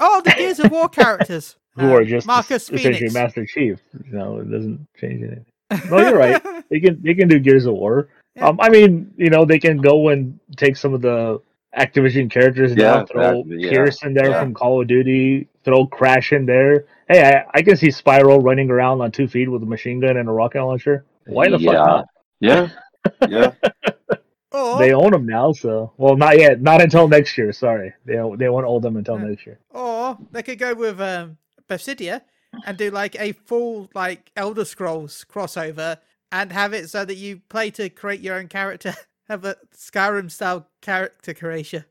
Speaker 2: oh the Gears of War characters
Speaker 4: who
Speaker 2: Uh,
Speaker 4: are just
Speaker 2: Marcus
Speaker 4: essentially
Speaker 2: Phoenix.
Speaker 4: Master Chief. You know, it doesn't change anything. No, you're right. They can they can do Gears of War.
Speaker 2: Yeah.
Speaker 4: Um, I mean, you know, they can go and take some of the Activision characters
Speaker 3: Yeah,
Speaker 4: now, throw
Speaker 3: exactly, yeah.
Speaker 4: Price in there
Speaker 2: Yeah.
Speaker 4: from Call of Duty, throw Crash in there. Hey, I, I can see Spyro running around on two feet with a machine gun and a rocket launcher. Why the fuck
Speaker 3: Yeah.
Speaker 4: not?
Speaker 3: Yeah. Yeah.
Speaker 2: or,
Speaker 4: They own them now, so well, not yet, not until next year. Sorry, they they won't own them until
Speaker 2: Yeah.
Speaker 4: next year.
Speaker 2: or they could go with um, Bethesda and do like a full like Elder Scrolls crossover and have it so that you play to create your own character, have a Skyrim style character creation.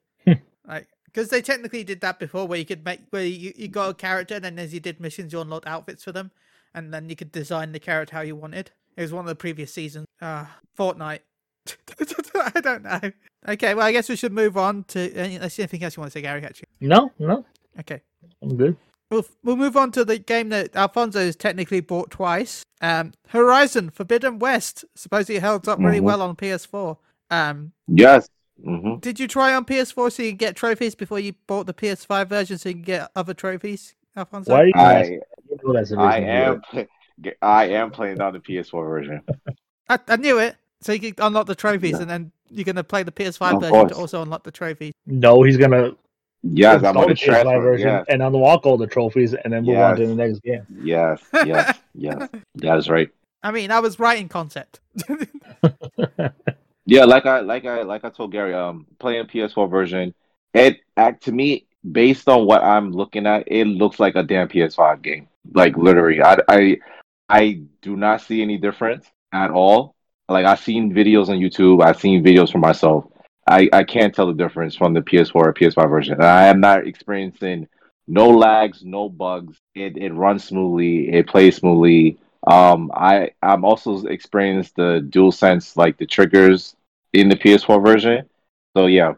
Speaker 2: like because they technically did that before, where you could make where you, you got a character and then as you did missions, you unlocked outfits for them, and then you could design the character how you wanted. It was one of the previous seasons. Uh Fortnite. I don't know. Okay, well, I guess we should move on to. Uh, let's anything else you want to say, Gary. Actually,
Speaker 4: No, no,
Speaker 2: okay.
Speaker 4: I'm good.
Speaker 2: We'll, we'll move on to the game that Alfonso has technically bought twice. Um, Horizon Forbidden West supposedly held up really
Speaker 3: Mhm.
Speaker 2: well on PS4. Um,
Speaker 3: yes. Hmm
Speaker 2: did you try on PS4 so you can get trophies before you bought the PS5 version so you can get other trophies, Alfonso?
Speaker 4: Why are?
Speaker 3: I
Speaker 4: You know that's
Speaker 3: I
Speaker 4: reason you do
Speaker 3: am
Speaker 4: it.
Speaker 3: pl- I am playing on the PS4 version.
Speaker 2: I, I knew it. So you can unlock the trophies and then you're going to play the PS5
Speaker 3: Of
Speaker 2: version to also unlock the trophies.
Speaker 4: No, he's gonna
Speaker 3: Yes, I'm
Speaker 4: install
Speaker 3: on
Speaker 4: the
Speaker 3: the
Speaker 4: PS5
Speaker 3: transfer.
Speaker 4: version
Speaker 3: Yes,
Speaker 4: and unlock all the trophies, and then move on to the next game.
Speaker 3: yes, yes, yes. That is right.
Speaker 2: I mean, I was right in concept.
Speaker 3: Yeah, like I like I like I told Gary, um, playing PS4 version, it act to me based on what I'm looking at, it looks like a damn PS5 game. Like literally, I I I do not see any difference at all. Like I've seen videos on YouTube, I've seen videos for myself. I I can't tell the difference from the PS4 or PS5 version. I am not experiencing no lags, no bugs. It it runs smoothly, it plays smoothly. Um, I I'm also experienced the dual sense, like the triggers in the PS4 version. So yeah,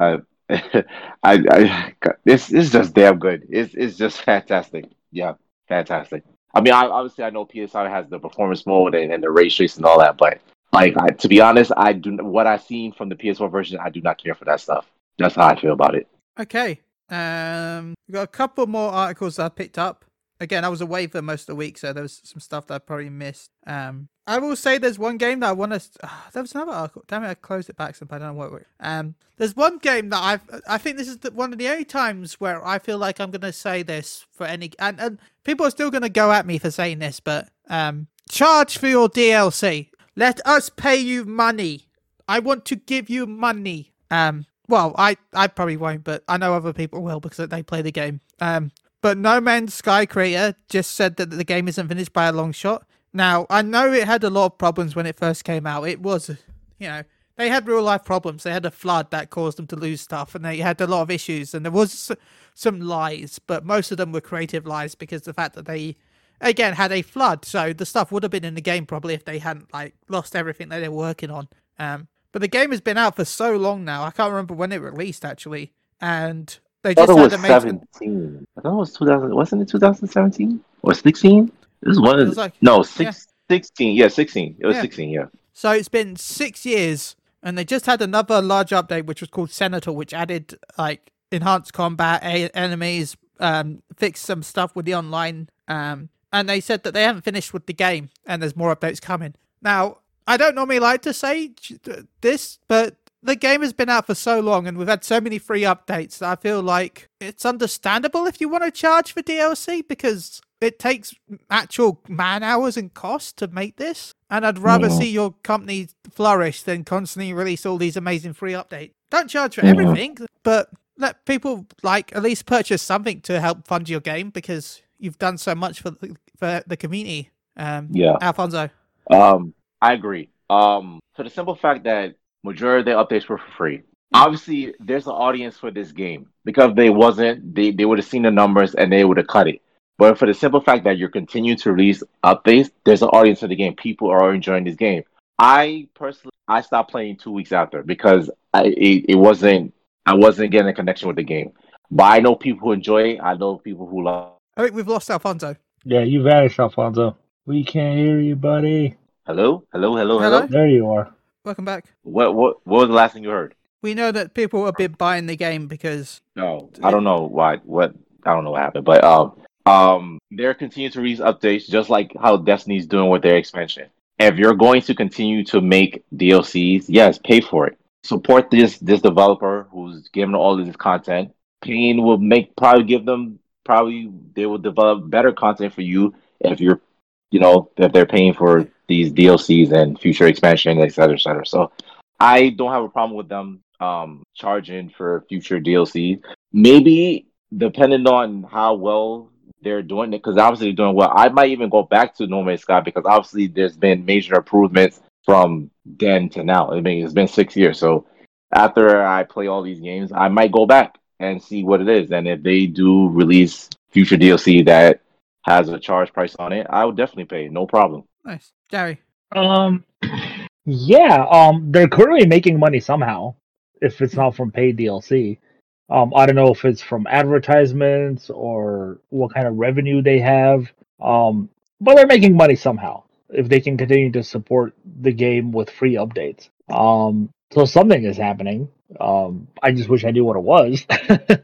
Speaker 3: I, I, I, this, is just damn good. It's, it's just fantastic. Yeah, fantastic. I mean, I, obviously, I know PS5 has the performance mode and, and the ray trace and all that, but like, I, to be honest, I do what I've seen from the PS4 version. I do not care for that stuff. That's how I feel about it.
Speaker 2: Okay. Um, we've got a couple more articles I picked up. Again, I was away for most of the week, so there was some stuff that I probably missed. Um, I will say there's one game that I want to. Uh, there was another article. Damn it, I closed it back sometime. I don't know what. Um, there's one game that I've. I think this is the, one of the only times where I feel like I'm going to say this for any. And, and people are still going to go at me for saying this, but um, charge for your DLC. Let us pay you money. I want to give you money. Um, well, I, I probably won't, but I know other people will because they play the game. Um, but No Man's Sky creator just said that the game isn't finished by a long shot. Now, I know it had a lot of problems when it first came out. It was, you know, they had real life problems. They had a flood that caused them to lose stuff, and they had a lot of issues. And there was some lies, but most of them were creative lies because the fact that they, again, had a flood. So the stuff would have been in the game probably if they hadn't like lost everything that they were working on. Um, but the game has been out for so long now. I can't remember when it released actually, and they
Speaker 3: I thought
Speaker 2: just
Speaker 3: it
Speaker 2: had
Speaker 3: was
Speaker 2: to make.
Speaker 3: 17. I thought it was 2000. Wasn't it 2017 or 16? It was one
Speaker 2: It was like-
Speaker 3: no six, 16. Yeah, 16. It was
Speaker 2: Yeah.
Speaker 3: 16. Yeah.
Speaker 2: So it's been six years, and they just had another large update, which was called Sentinel, which added like enhanced combat, a- enemies, um, fixed some stuff with the online, um, and they said that they haven't finished with the game, and there's more updates coming. Now, I don't normally like to say this, but the game has been out for so long, and we've had so many free updates that I feel like it's understandable if you want to charge for DLC because it takes actual man hours and cost to make this. And I'd rather
Speaker 3: Mhm.
Speaker 2: see your company flourish than constantly release all these amazing free updates. Don't charge for
Speaker 3: Mhm.
Speaker 2: everything, but let people like at least purchase something to help fund your game because you've done so much for the, for the community. Um,
Speaker 3: Yeah.
Speaker 2: Alfonso.
Speaker 3: Um, I agree. Um, for the simple fact that majority of the updates were for free. Hmm. Obviously, there's an audience for this game because if they wasn't, they, they would have seen the numbers and they would have cut it. But for the simple fact that you're continuing to release updates, there's an audience for the game. People are enjoying this game. I personally, I stopped playing two weeks after because I it, it wasn't I wasn't getting a connection with the game. But I know people who enjoy it. I know people who love
Speaker 2: I think we've lost Alfonso.
Speaker 4: Yeah, you vanished, Alfonso. We can't hear you, buddy.
Speaker 3: Hello, hello, hello,
Speaker 2: Hello?
Speaker 3: hello.
Speaker 4: There you are.
Speaker 2: Welcome back.
Speaker 3: What what what was the last thing you heard?
Speaker 2: We know that people have been buying the game because
Speaker 3: No, I don't know why. What I don't know what happened, but um, um, they're continuing to release updates, just like how Destiny's doing with their expansion. If you're going to continue to make DLCs, yes, pay for it. Support this this developer who's giving all of this content. Paying will make probably give them probably they will develop better content for you if you're, you know, if they're paying for these DLCs and future expansion, et cetera, et cetera. So I don't have a problem with them um charging for future DLC. Maybe depending on how well they're doing it, because obviously they're doing well. I might even go back to No Man's Sky because obviously there's been major improvements from then to now. I mean, it's been six years. So after I play all these games, I might go back and see what it is. And if they do release future DLC that has a charge price on it, I would definitely pay. No problem.
Speaker 2: Nice. Gary.
Speaker 4: Um, yeah. Um, they're currently making money somehow. If it's not from paid DLC, um, I don't know if it's from advertisements or what kind of revenue they have. Um, but they're making money somehow if they can continue to support the game with free updates. Um, so something is happening. Um, I just wish I knew what it was.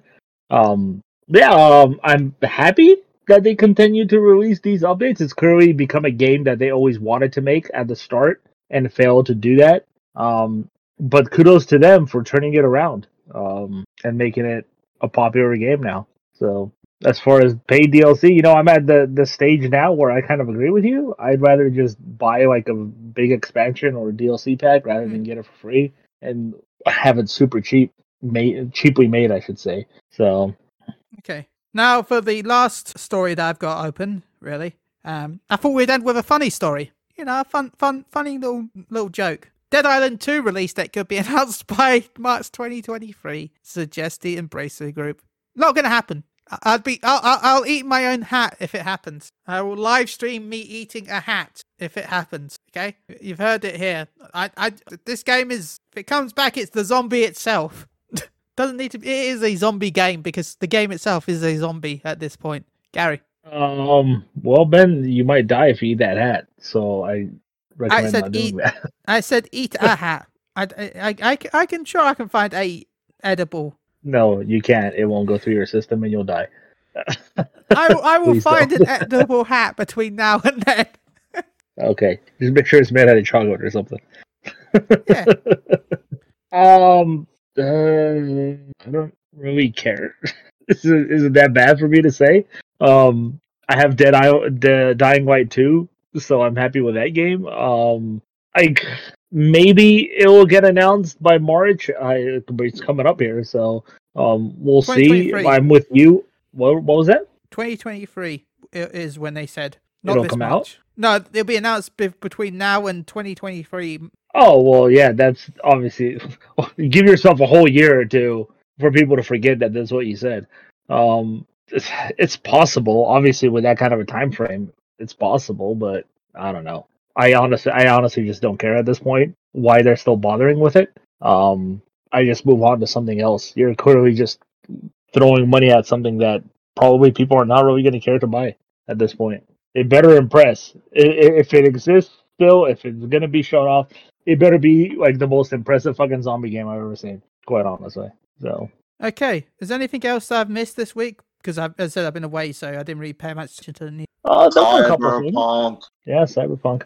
Speaker 4: um, yeah, um, I'm happy that they continue to release these updates. It's clearly become a game that they always wanted to make at the start and failed to do that. Um, but kudos to them for turning it around um, and making it a popular game now. So as far as paid DLC, you know, I'm at the the stage now where I kind of agree with you. I'd rather just buy like a big expansion or DLC pack rather than get it for free and have it super cheap, made cheaply made, I should say. So
Speaker 2: Okay. Now for the last story that I've got open, really. Um, I thought we'd end with a funny story. You know, a fun, fun, funny little little joke. Dead Island 2 release date could be announced by March 2023. Suggest the Embracer Group. Not gonna happen. I'd be. I'll, I'll. I'll eat my own hat if it happens. I will live stream me eating a hat if it happens. Okay, you've heard it here. I. I. This game is. If it comes back, it's the zombie itself. Doesn't need to. Be, it is a zombie game because the game itself is a zombie at this point. Gary.
Speaker 4: Um. Well, Ben, you might die if you eat that hat. So I recommend
Speaker 2: said
Speaker 4: not doing
Speaker 2: eat.
Speaker 4: that.
Speaker 2: I said eat a hat. I, I, I, I, I can sure I can find a edible.
Speaker 4: no, you can't. It won't go through your system, and you'll die.
Speaker 2: I, will- I will
Speaker 4: Please
Speaker 2: find
Speaker 4: don't.
Speaker 2: an edible hat between now and then.
Speaker 4: Okay, just make sure it's made out of chocolate or something.
Speaker 2: Yeah.
Speaker 4: Um. Uh, I don't really care. is, it, is it that bad for me to say? Um. I have Dead Eye, Dying Light 2, so I'm happy with that game. Um. Like maybe it will get announced by March. I but it's coming up here, so um, we'll see. I'm with you. What, what was that?
Speaker 2: 2023 is when they said. Not
Speaker 4: It'll
Speaker 2: this
Speaker 4: come out?
Speaker 2: No, it'll be announced be- between now and 2023.
Speaker 4: Oh well, yeah, that's obviously give yourself a whole year or two for people to forget that that's what you said. Um, it's, it's possible, obviously, with that kind of a time frame, it's possible, but I don't know. I honestly, I honestly just don't care at this point why they're still bothering with it. Um, I just move on to something else. You're clearly just throwing money at something that probably people are not really going to care to buy at this point. It better impress. If it exists still, if it's going to be shown off, it better be like the most impressive fucking zombie game I've ever seen. Quite honestly. So
Speaker 2: Okay, is there anything else I've missed this week? Because I've, as I said, I've been away, so I didn't really pay much attention to the news.
Speaker 4: oh, there a couple of.
Speaker 3: Cyberpunk.
Speaker 4: Yeah, Cyberpunk.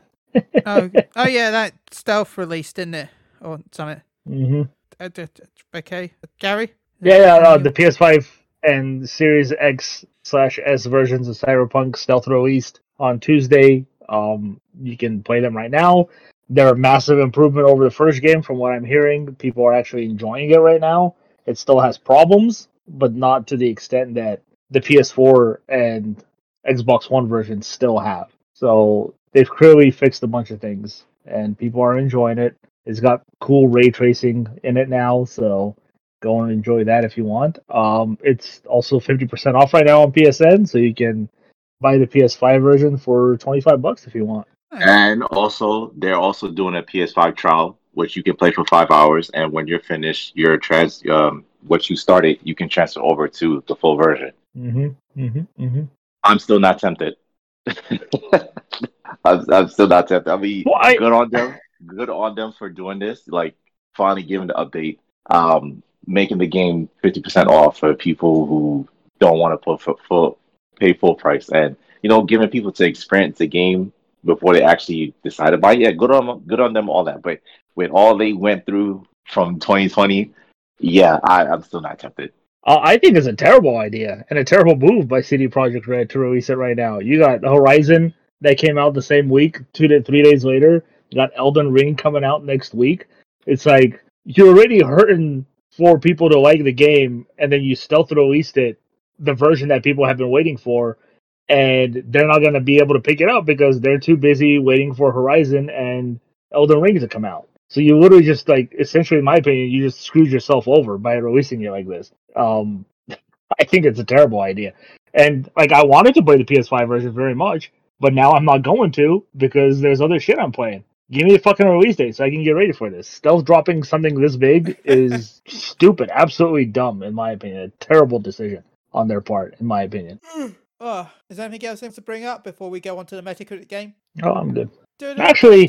Speaker 2: Oh, oh yeah, that stealth released, didn't it? Or something.
Speaker 4: hmm
Speaker 2: Uh, d- d- Okay, Gary.
Speaker 4: Yeah, yeah. Uh, the PS5 and Series X slash S versions of Cyberpunk stealth released on Tuesday. Um, you can play them right now. They're a massive improvement over the first game, from what I'm hearing. People are actually enjoying it right now. It still has problems, but not to the extent that the PS4 and Xbox One versions still have. So they've clearly fixed a bunch of things, and people are enjoying it. It's got cool ray tracing in it now, so go and enjoy that if you want. Um, it's also 50% off right now on PSN, so you can buy the PS5 version for 25 bucks if you want.
Speaker 3: And also, they're also doing a PS5 trial, which you can play for five hours. And when you're finished, your trans, um, what you started, you can transfer over to the full version.
Speaker 4: Mm-hmm. Mm-hmm. Mm-hmm.
Speaker 3: I'm still not tempted. I'm, I'm still not tempted. I mean,
Speaker 4: Well, I-
Speaker 3: good on them. Good on them for doing this. Like finally giving the update, um, making the game fifty percent off for people who don't want to put full, full pay full price, and you know, giving people to experience the game before they actually decided buy. Yeah, good on good on them. All that, but with all they went through from 2020, yeah, I, I'm still not tempted.
Speaker 4: Uh, I think it's a terrible idea and a terrible move by CD Projekt Red to release it right now. You got Horizon that came out the same week, two to three days later. You got Elden Ring coming out next week. It's like you're already hurting for people to like the game, and then you stealth released it, the version that people have been waiting for, and they're not going to be able to pick it up because they're too busy waiting for Horizon and Elden Ring to come out. So you literally just like, essentially, in my opinion, you just screwed yourself over by releasing it like this. Um, I think it's a terrible idea. And like, I wanted to play the PS5 version very much, but now I'm not going to because there's other shit I'm playing. Give me a fucking release date so I can get ready for this. Stealth dropping something this big is stupid, absolutely dumb, in my opinion. A terrible decision on their part, in my opinion.
Speaker 2: Oh, is there anything else to bring up before we go on to the Metacritic game?
Speaker 4: Oh, I'm good. Actually,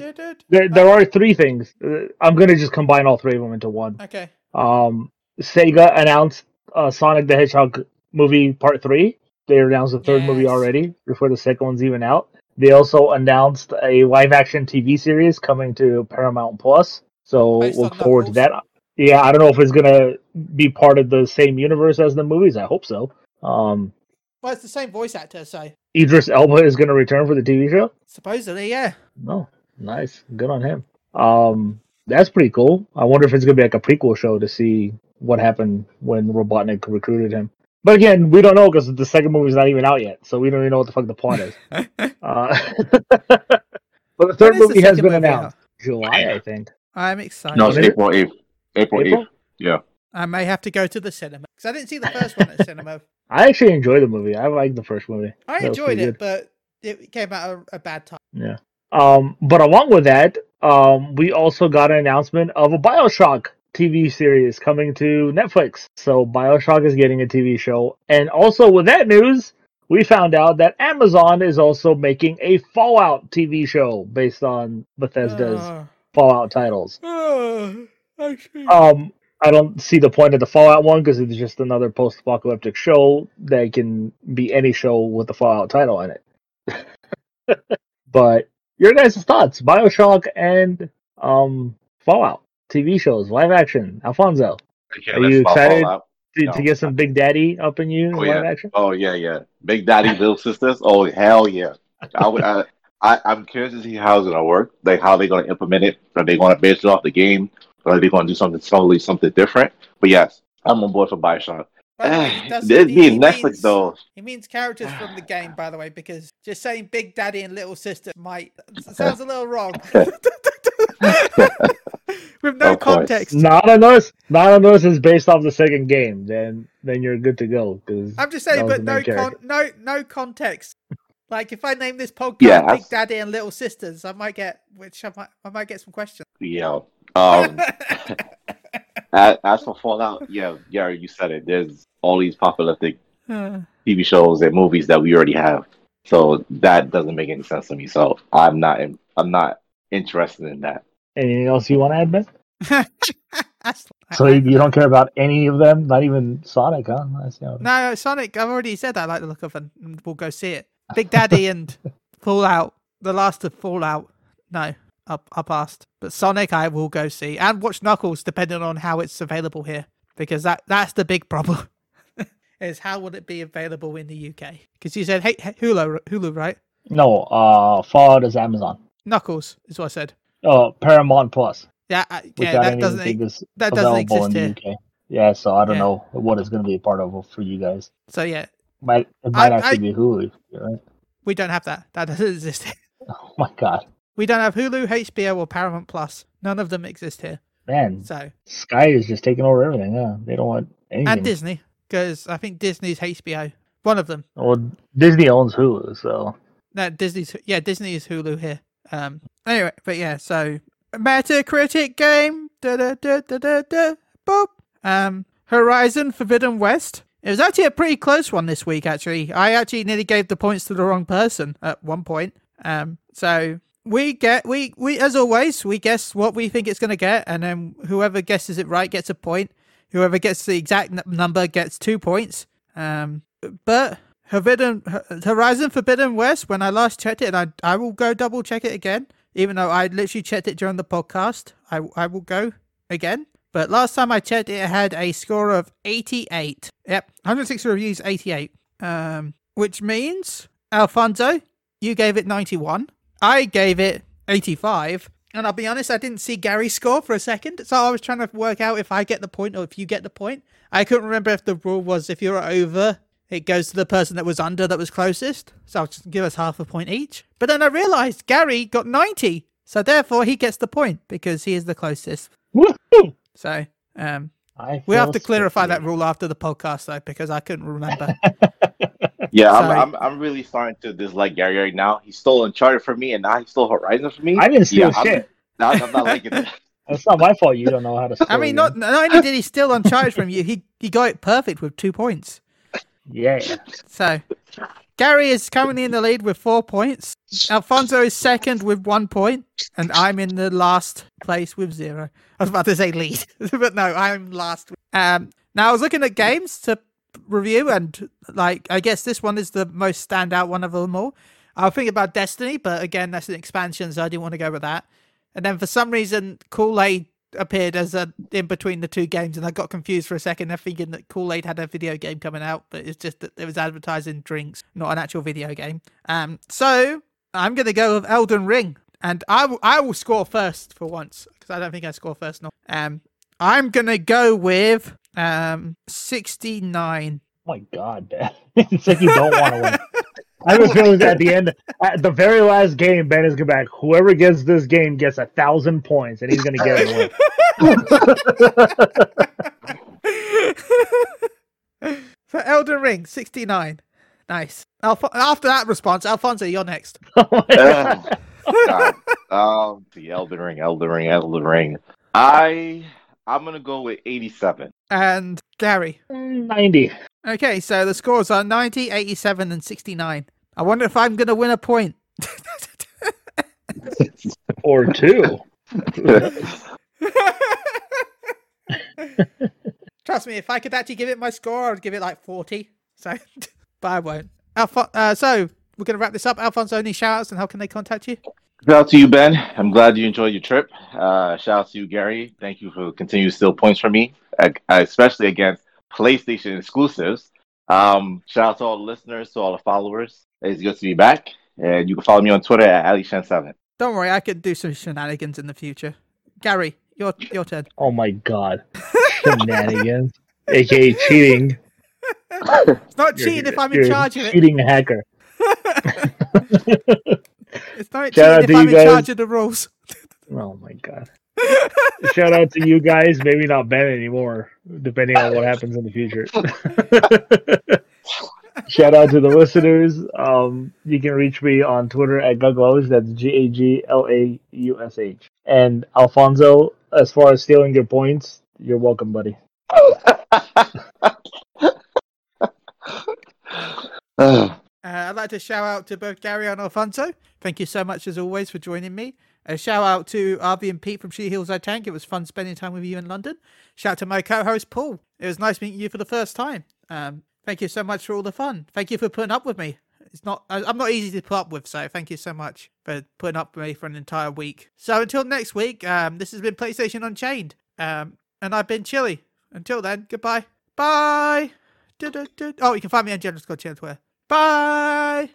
Speaker 4: There, there are three things. Uh, I'm gonna just combine all three of them into one.
Speaker 2: Okay.
Speaker 4: Um, Sega announced uh, Sonic the Hedgehog movie part three. They announced the third movie already before the second one's even out. They also announced a live action TV series coming to Paramount Plus. So
Speaker 2: Based
Speaker 4: look forward to that. Yeah, I don't know if it's gonna be part of the same universe as the movies. I hope so. Um,
Speaker 2: Well, it's the same voice actor, so
Speaker 4: Idris Elba is gonna return for the TV show.
Speaker 2: supposedly, yeah.
Speaker 4: No, nice, good on him. Um, that's pretty cool. I wonder if it's gonna be like a prequel show to see what happened when Robotnik recruited him. But again, we don't know because the second movie's not even out yet, so we don't even know what the fuck the plot is. Uh, but the third
Speaker 2: When is the
Speaker 4: movie has been
Speaker 2: movie
Speaker 4: announced. July, I think.
Speaker 2: I'm excited.
Speaker 3: No, it's
Speaker 4: When is it?
Speaker 3: April 8th. April,
Speaker 4: April?
Speaker 3: 8th. Yeah.
Speaker 2: I may have to go to the cinema because I didn't see the first one at cinema.
Speaker 4: I actually enjoyed the movie. I liked the first movie.
Speaker 2: I
Speaker 4: That
Speaker 2: enjoyed it,
Speaker 4: good.
Speaker 2: but it came out a, a bad time.
Speaker 4: Yeah. Um, but along with that, um, we also got an announcement of a Bioshock TV series coming to Netflix. So Bioshock is getting a TV show. And also with that news, we found out that Amazon is also making a Fallout TV show based on Bethesda's
Speaker 2: Oh.
Speaker 4: Fallout titles.
Speaker 2: See.
Speaker 4: Um, I don't see the point of the Fallout one because it's just another post-apocalyptic show that can be any show with the Fallout title in it. but your guys' thoughts: Bioshock and um Fallout TV shows, live action. Alfonso, Are you excited? to,
Speaker 3: No.
Speaker 4: to get some Big Daddy up in you,
Speaker 3: Oh,
Speaker 4: live
Speaker 3: yeah.
Speaker 4: action.
Speaker 3: Oh yeah, yeah. Big Daddy, Little Sisters. Oh hell yeah. I would. I, I, I'm curious to see how it's gonna work. Like how they're gonna implement it. Are they gonna base it off the game? Or are they gonna do something totally something different? But yes, I'm on board for Bioshock.
Speaker 2: By the way, he
Speaker 3: It'd
Speaker 2: he-
Speaker 3: be
Speaker 2: he
Speaker 3: Netflix
Speaker 2: means-
Speaker 3: though.
Speaker 2: He means characters from the game, by the way, because just saying Big Daddy and Little Sister might sounds a little wrong. With no
Speaker 3: Of course.
Speaker 2: context.
Speaker 4: Not unless, not unless it's based off the second game, then then you're good to go. Because
Speaker 2: I'm just saying, but no, con- no, no context. Like if I name this podcast
Speaker 3: Yeah,
Speaker 2: Big Daddy and Little Sisters, I might get, which I might, I might get some questions.
Speaker 3: Yeah. Um. as, as for Fallout, yeah, Gary, you said it. There's all these apocalyptic
Speaker 2: Uh,
Speaker 3: TV shows and movies that we already have. So that doesn't make any sense to me. So I'm not. in- I'm not interested in that.
Speaker 4: Anything else you want to add, Ben? So you, you don't care about any of them, not even Sonic, huh? That's, you know,
Speaker 2: No, Sonic. I've already said that. I like the look of, and and we'll go see it. Big Daddy and Fallout, the last of Fallout. No, up up past. But Sonic, I will go see and watch Knuckles, depending on how it's available here, because that that's the big problem. is how will it be available in the UK? Because you said hey, Hulu, Hulu, right?
Speaker 4: No, uh, Fallout is Amazon.
Speaker 2: Knuckles is what I said.
Speaker 4: Oh, Paramount Plus,
Speaker 2: Yeah, uh, yeah, that doesn't
Speaker 4: is
Speaker 2: that doesn't exist
Speaker 4: in
Speaker 2: here.
Speaker 4: the UK. Yeah, so I don't
Speaker 2: Yeah.
Speaker 4: know what it's going to be a part of for you guys.
Speaker 2: So yeah,
Speaker 4: Might it might
Speaker 2: I-
Speaker 4: actually
Speaker 2: I-
Speaker 4: be Hulu, right?
Speaker 2: we don't have that. That doesn't exist.
Speaker 4: Oh my god,
Speaker 2: We don't have Hulu, HBO, or Paramount Plus. None of them exist here.
Speaker 4: man,
Speaker 2: So
Speaker 4: Sky is just taking over everything. Yeah, they don't want anything.
Speaker 2: and Disney, because I think Disney's HBO. One of them.
Speaker 4: well, Disney owns Hulu, so
Speaker 2: No, Disney's yeah, Disney is Hulu here. Um. Anyway, but yeah, so Metacritic game. Da da da da da da. Boop. Um. Horizon Forbidden West It was actually a pretty close one this week. Actually, I actually nearly gave the points to the wrong person at one point. Um, so we get we we as always we guess what we think it's going to get, and then whoever guesses it right gets a point. Whoever gets the exact n- number gets two points. Um, but Forbidden Horizon Forbidden West, when I last checked it, and I I will go double check it again, even though I literally checked it during the podcast. I I will go again. But last time I checked, it had a score of 88. Yep, 160 reviews, 88. Um, which means Alfonso, you gave it 91. I gave it 85. And I'll be honest, I didn't see Gary score for a second, so I was trying to work out if I get the point or if you get the point. I couldn't remember if the rule was if you're over, it goes to the person that was under that was closest. So I'll just give us half a point each. But then I realised Gary got 90, so therefore he gets the point because he is the closest.
Speaker 4: Woohoo!
Speaker 2: So um,
Speaker 4: I
Speaker 2: we have to clarify that rule after the podcast though, because I couldn't remember.
Speaker 3: Yeah, I'm, I'm I'm really starting to dislike Gary right now. He stole Uncharted from me, and now he stole Horizon from me.
Speaker 4: I didn't steal
Speaker 3: yeah, I'm-
Speaker 4: shit.
Speaker 3: now I'm not liking it.
Speaker 4: It's not my fault you don't know how to.
Speaker 2: I mean, not not only did he steal Uncharted from you, he he got it perfect with two points.
Speaker 4: Yeah.
Speaker 2: So Gary is currently in the lead with four points. Alfonso is second with one point, and I'm in the last place with zero. I was about to say lead, but no, I'm last. Um, now I was looking at games to review, and like I guess this one is the most standout one of them all. I was thinking about Destiny, but again, that's an expansion, so I didn't want to go with that. And then for some reason, Kool Aid appeared as a in between the two games, and I got confused for a second. I'm thinking that Kool Aid had a video game coming out, but it's just that it was advertising drinks, not an actual video game. Um, so I'm gonna go with Elden Ring, and I will I will score first for once because I don't think I score first. No, um, I'm gonna go with um 69.
Speaker 4: Oh my God, Ben. it's like you don't want to win. I have a feeling that at the end, at the very last game, Ben is going to be like, whoever gets this game gets a thousand points, and he's going to get it. win.
Speaker 2: For Elden Ring, 69. Nice. Alf- after that response, Alfonso, you're next.
Speaker 4: Oh my God.
Speaker 3: Ugh, God. Um, the Elden Ring, Elden Ring, Elden Ring. I I'm gonna go with 87.
Speaker 2: And Gary.
Speaker 4: 90.
Speaker 2: Okay, so the scores are 90, 87, and 69. I wonder if I'm going to win a point.
Speaker 4: Or two.
Speaker 2: Trust me, if I could actually give it my score, I'd give it like 40. So, but I won't. Alfo- uh, so, we're going to wrap this up. Alfonso, any shout outs and how can they contact you?
Speaker 3: Shout out to you, Ben. I'm glad you enjoyed your trip. Uh, shout out to you, Gary. Thank you for continuing to steal points from me, uh, especially against PlayStation exclusives. Um, shout out to all the listeners, to all the followers. It's good to be back. And you can follow me on Twitter at AliShan7.
Speaker 2: Don't worry, I could do some shenanigans in the future. Gary, your your turn.
Speaker 4: Oh my God. Shenanigans. AKA cheating.
Speaker 2: It's not
Speaker 4: You're-
Speaker 2: cheating if I'm
Speaker 4: you're
Speaker 2: in charge of it.
Speaker 4: Cheating hacker.
Speaker 2: It's not
Speaker 4: Shout out
Speaker 2: cheating if
Speaker 4: to
Speaker 2: I'm
Speaker 4: you
Speaker 2: in
Speaker 4: guys.
Speaker 2: charge of the rules.
Speaker 4: Oh my god. Shout out to you guys. Maybe not Ben anymore, depending on what happens in the future. Shout out to the listeners. Um, you can reach me on Twitter at Guglaus. That's G A G L A U S H. And Alfonso, as far as stealing your points, you're welcome, buddy.
Speaker 2: Uh, I'd like to shout out to both Gary and Alfonso. Thank you so much, as always, for joining me. A shout out to Arby and Pete from She Heals I Tank. It was fun spending time with you in London. Shout out to my co host, Paul. It was nice meeting you for the first time. Um, thank you so much for all the fun. Thank you for putting up with me. It's not, I- I'm not easy to put up with, so thank you so much for putting up with me for an entire week. So until next week, um, this has been PlayStation Unchained. Um, and I've been Chilly. Until then, goodbye. Bye. Oh, you can find me on General Scott Twitter. Bye.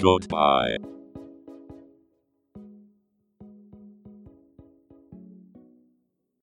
Speaker 1: Goodbye.